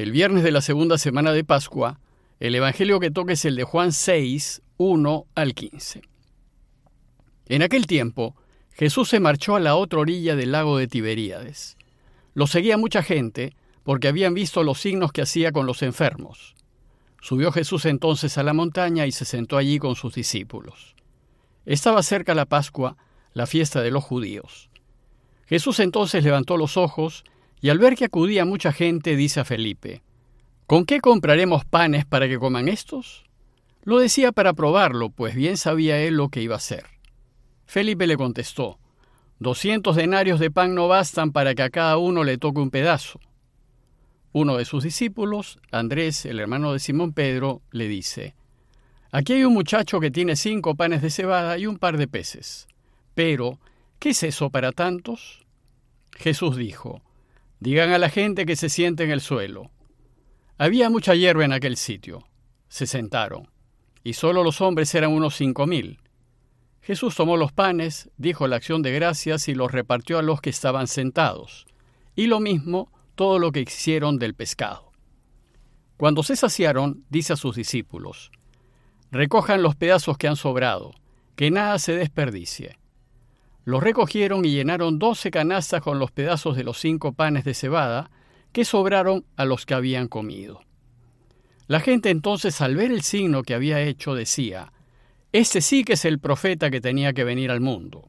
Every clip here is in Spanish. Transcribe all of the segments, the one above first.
El viernes de la segunda semana de Pascua, el Evangelio que toca es el de Juan 6, 1 al 15. En aquel tiempo, Jesús se marchó a la otra orilla del lago de Tiberíades. Lo seguía mucha gente porque habían visto los signos que hacía con los enfermos. Subió Jesús entonces a la montaña y se sentó allí con sus discípulos. Estaba cerca la Pascua, la fiesta de los judíos. Jesús entonces levantó los ojos y al ver que acudía mucha gente, dice a Felipe, ¿Con qué compraremos panes para que coman estos? Lo decía para probarlo, pues bien sabía él lo que iba a hacer. Felipe le contestó, Doscientos denarios de pan no bastan para que a cada uno le toque un pedazo. Uno de sus discípulos, Andrés, el hermano de Simón Pedro, le dice, Aquí hay un muchacho que tiene cinco panes de cebada y un par de peces. Pero, ¿qué es eso para tantos? Jesús dijo, Digan a la gente que se siente en el suelo. Había mucha hierba en aquel sitio. Se sentaron, y solo los hombres eran unos cinco mil. Jesús tomó los panes, dijo la acción de gracias y los repartió a los que estaban sentados, y lo mismo todo lo que hicieron del pescado. Cuando se saciaron, dice a sus discípulos, Recojan los pedazos que han sobrado, que nada se desperdicie. Los recogieron y llenaron doce canastas con los pedazos de los cinco panes de cebada que sobraron a los que habían comido. La gente entonces al ver el signo que había hecho decía, Este sí que es el profeta que tenía que venir al mundo.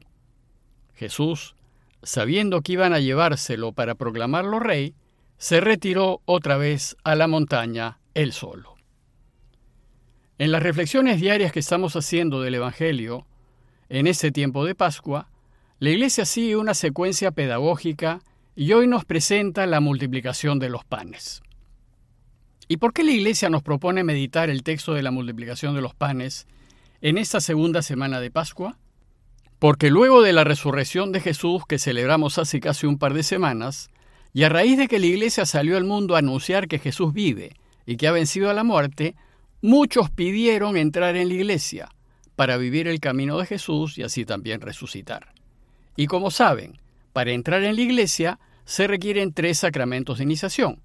Jesús, sabiendo que iban a llevárselo para proclamarlo rey, se retiró otra vez a la montaña él solo. En las reflexiones diarias que estamos haciendo del Evangelio, en este tiempo de Pascua, la Iglesia sigue una secuencia pedagógica y hoy nos presenta la multiplicación de los panes. ¿Y por qué la Iglesia nos propone meditar el texto de la multiplicación de los panes en esta segunda semana de Pascua? Porque luego de la resurrección de Jesús que celebramos hace casi un par de semanas, y a raíz de que la Iglesia salió al mundo a anunciar que Jesús vive y que ha vencido a la muerte, muchos pidieron entrar en la Iglesia para vivir el camino de Jesús y así también resucitar. Y como saben, para entrar en la iglesia se requieren tres sacramentos de iniciación,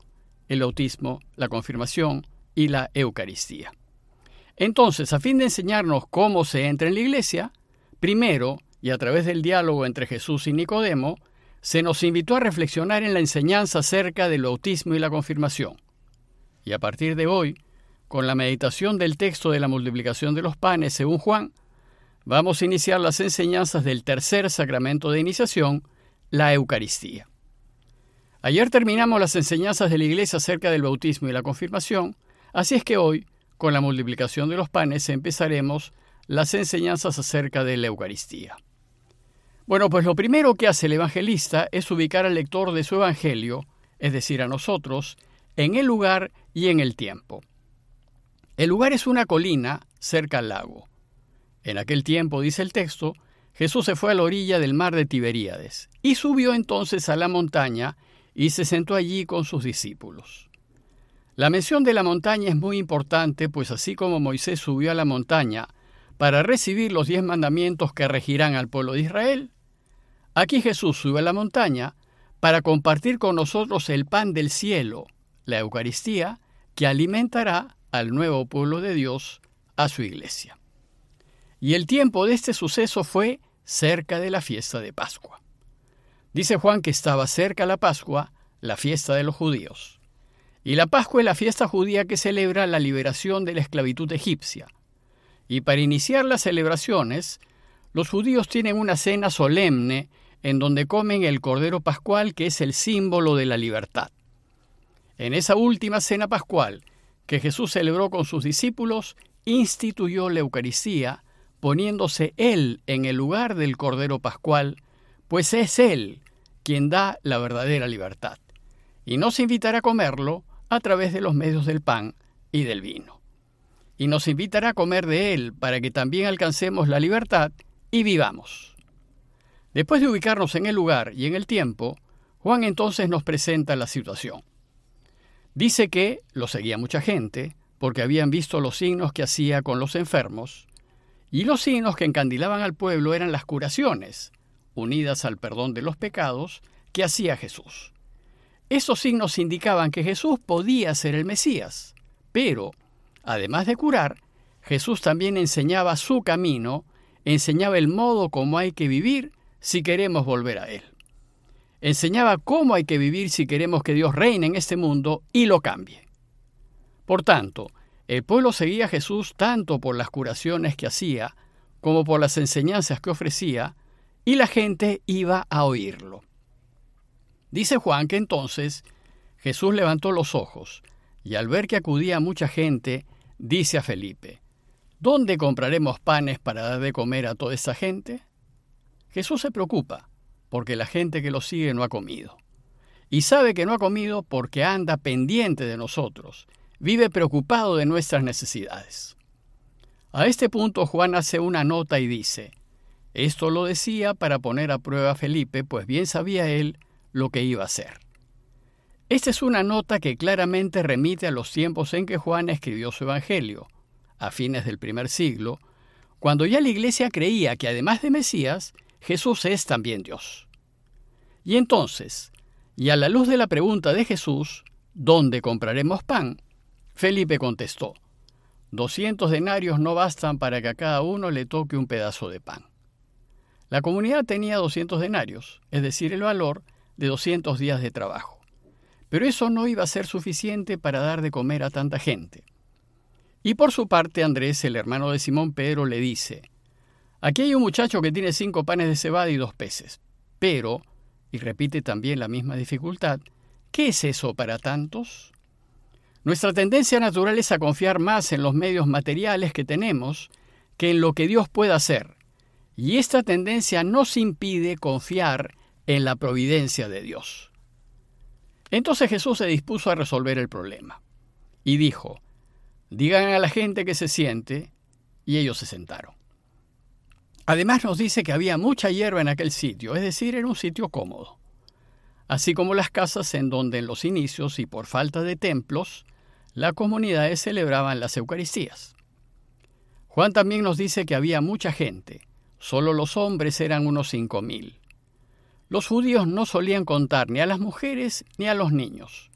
el bautismo, la confirmación y la Eucaristía. Entonces, a fin de enseñarnos cómo se entra en la iglesia, primero, y a través del diálogo entre Jesús y Nicodemo, se nos invitó a reflexionar en la enseñanza acerca del bautismo y la confirmación. Y a partir de hoy, con la meditación del texto de la multiplicación de los panes según Juan, Vamos a iniciar las enseñanzas del tercer sacramento de iniciación, la Eucaristía. Ayer terminamos las enseñanzas de la Iglesia acerca del bautismo y la confirmación, así es que hoy, con la multiplicación de los panes, empezaremos las enseñanzas acerca de la Eucaristía. Bueno, pues lo primero que hace el evangelista es ubicar al lector de su evangelio, es decir, a nosotros, en el lugar y en el tiempo. El lugar es una colina cerca al lago. En aquel tiempo, dice el texto, Jesús se fue a la orilla del mar de Tiberíades y subió entonces a la montaña y se sentó allí con sus discípulos. La mención de la montaña es muy importante, pues así como Moisés subió a la montaña para recibir los diez mandamientos que regirán al pueblo de Israel, aquí Jesús sube a la montaña para compartir con nosotros el pan del cielo, la Eucaristía, que alimentará al nuevo pueblo de Dios, a su iglesia y el tiempo de este suceso fue cerca de la fiesta de Pascua. Dice Juan que estaba cerca la Pascua, la fiesta de los judíos. Y la Pascua es la fiesta judía que celebra la liberación de la esclavitud egipcia. Y para iniciar las celebraciones, los judíos tienen una cena solemne en donde comen el Cordero Pascual que es el símbolo de la libertad. En esa última cena pascual que Jesús celebró con sus discípulos, instituyó la Eucaristía, poniéndose Él en el lugar del Cordero Pascual, pues es Él quien da la verdadera libertad, y nos invitará a comerlo a través de los medios del pan y del vino. Y nos invitará a comer de Él para que también alcancemos la libertad y vivamos. Después de ubicarnos en el lugar y en el tiempo, Juan entonces nos presenta la situación. Dice que lo seguía mucha gente, porque habían visto los signos que hacía con los enfermos, y los signos que encandilaban al pueblo eran las curaciones, unidas al perdón de los pecados, que hacía Jesús. Esos signos indicaban que Jesús podía ser el Mesías, pero, además de curar, Jesús también enseñaba su camino, enseñaba el modo como hay que vivir si queremos volver a Él. Enseñaba cómo hay que vivir si queremos que Dios reine en este mundo y lo cambie. Por tanto, el pueblo seguía a Jesús tanto por las curaciones que hacía como por las enseñanzas que ofrecía, y la gente iba a oírlo. Dice Juan que entonces Jesús levantó los ojos y al ver que acudía mucha gente, dice a Felipe, ¿Dónde compraremos panes para dar de comer a toda esa gente? Jesús se preocupa porque la gente que lo sigue no ha comido. Y sabe que no ha comido porque anda pendiente de nosotros, vive preocupado de nuestras necesidades. A este punto Juan hace una nota y dice, esto lo decía para poner a prueba a Felipe, pues bien sabía él lo que iba a hacer. Esta es una nota que claramente remite a los tiempos en que Juan escribió su Evangelio, a fines del primer siglo, cuando ya la iglesia creía que además de Mesías, Jesús es también Dios. Y entonces, y a la luz de la pregunta de Jesús, ¿dónde compraremos pan? Felipe contestó, doscientos denarios no bastan para que a cada uno le toque un pedazo de pan. La comunidad tenía doscientos denarios, es decir, el valor de doscientos días de trabajo. Pero eso no iba a ser suficiente para dar de comer a tanta gente. Y por su parte Andrés, el hermano de Simón Pedro, le dice, Aquí hay un muchacho que tiene cinco panes de cebada y dos peces, pero, y repite también la misma dificultad, ¿qué es eso para tantos? Nuestra tendencia natural es a confiar más en los medios materiales que tenemos que en lo que Dios puede hacer, y esta tendencia nos impide confiar en la providencia de Dios. Entonces Jesús se dispuso a resolver el problema, y dijo, Digan a la gente que se siente, y ellos se sentaron. Además nos dice que había mucha hierba en aquel sitio, es decir, era un sitio cómodo, así como las casas en donde en los inicios y por falta de templos, las comunidades celebraban las Eucaristías. Juan también nos dice que había mucha gente, solo los hombres eran unos cinco mil. Los judíos no solían contar ni a las mujeres ni a los niños,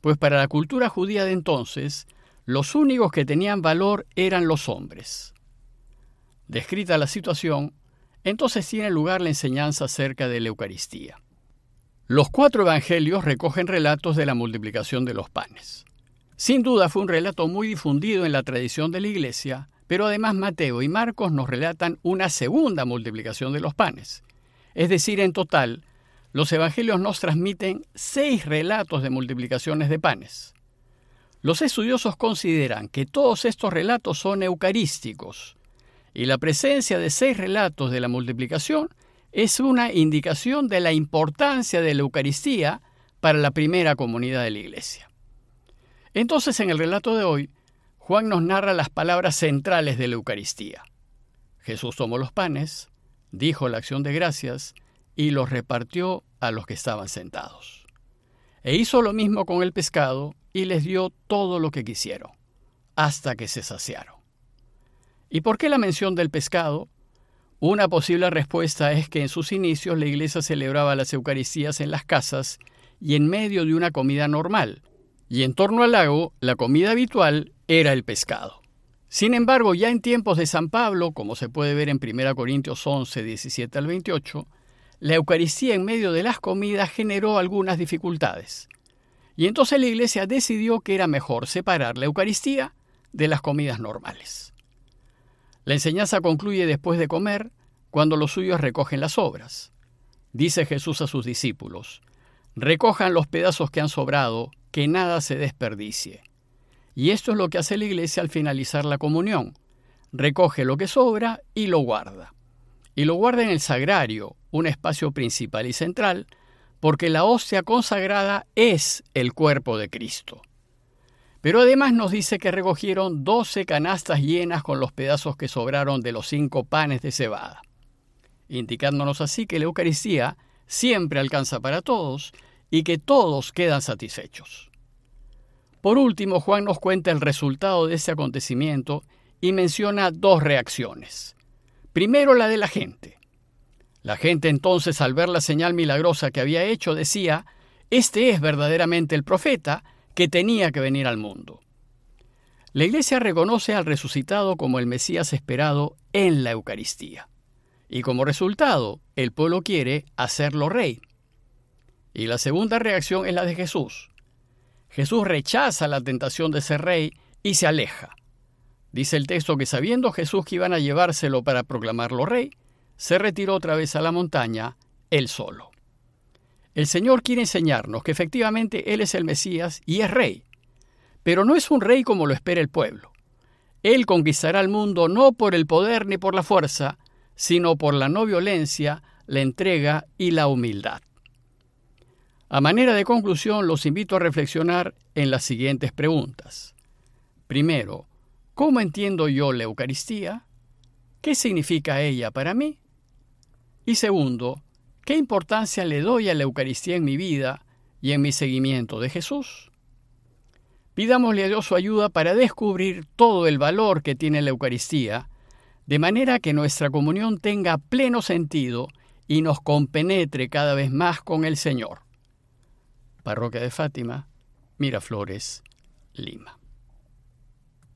pues para la cultura judía de entonces, los únicos que tenían valor eran los hombres. Descrita la situación, entonces tiene lugar la enseñanza acerca de la Eucaristía. Los cuatro evangelios recogen relatos de la multiplicación de los panes. Sin duda fue un relato muy difundido en la tradición de la Iglesia, pero además Mateo y Marcos nos relatan una segunda multiplicación de los panes. Es decir, en total, los evangelios nos transmiten seis relatos de multiplicaciones de panes. Los estudiosos consideran que todos estos relatos son eucarísticos y la presencia de seis relatos de la multiplicación es una indicación de la importancia de la Eucaristía para la primera comunidad de la Iglesia. Entonces, en el relato de hoy, Juan nos narra las palabras centrales de la Eucaristía. Jesús tomó los panes, dijo la acción de gracias y los repartió a los que estaban sentados. E hizo lo mismo con el pescado y les dio todo lo que quisieron, hasta que se saciaron. ¿Y por qué la mención del pescado? Una posible respuesta es que en sus inicios la iglesia celebraba las Eucaristías en las casas y en medio de una comida normal, y en torno al lago la comida habitual era el pescado. Sin embargo, ya en tiempos de San Pablo, como se puede ver en 1 Corintios 11, 17 al 28, la Eucaristía en medio de las comidas generó algunas dificultades. Y entonces la iglesia decidió que era mejor separar la Eucaristía de las comidas normales. La enseñanza concluye después de comer, cuando los suyos recogen las obras. Dice Jesús a sus discípulos, recojan los pedazos que han sobrado, que nada se desperdicie. Y esto es lo que hace la iglesia al finalizar la comunión. Recoge lo que sobra y lo guarda y lo guarda en el sagrario, un espacio principal y central, porque la hostia consagrada es el cuerpo de Cristo. Pero además nos dice que recogieron doce canastas llenas con los pedazos que sobraron de los cinco panes de cebada, indicándonos así que la Eucaristía siempre alcanza para todos y que todos quedan satisfechos. Por último, Juan nos cuenta el resultado de ese acontecimiento y menciona dos reacciones. Primero la de la gente. La gente entonces al ver la señal milagrosa que había hecho decía, Este es verdaderamente el profeta que tenía que venir al mundo. La Iglesia reconoce al resucitado como el Mesías esperado en la Eucaristía. Y como resultado, el pueblo quiere hacerlo rey. Y la segunda reacción es la de Jesús. Jesús rechaza la tentación de ser rey y se aleja. Dice el texto que sabiendo Jesús que iban a llevárselo para proclamarlo rey, se retiró otra vez a la montaña, él solo. El Señor quiere enseñarnos que efectivamente Él es el Mesías y es rey, pero no es un rey como lo espera el pueblo. Él conquistará el mundo no por el poder ni por la fuerza, sino por la no violencia, la entrega y la humildad. A manera de conclusión, los invito a reflexionar en las siguientes preguntas. Primero, ¿cómo entiendo yo la Eucaristía? ¿Qué significa ella para mí? Y segundo, ¿Qué importancia le doy a la Eucaristía en mi vida y en mi seguimiento de Jesús? Pidámosle a Dios su ayuda para descubrir todo el valor que tiene la Eucaristía, de manera que nuestra comunión tenga pleno sentido y nos compenetre cada vez más con el Señor. Parroquia de Fátima, Miraflores, Lima.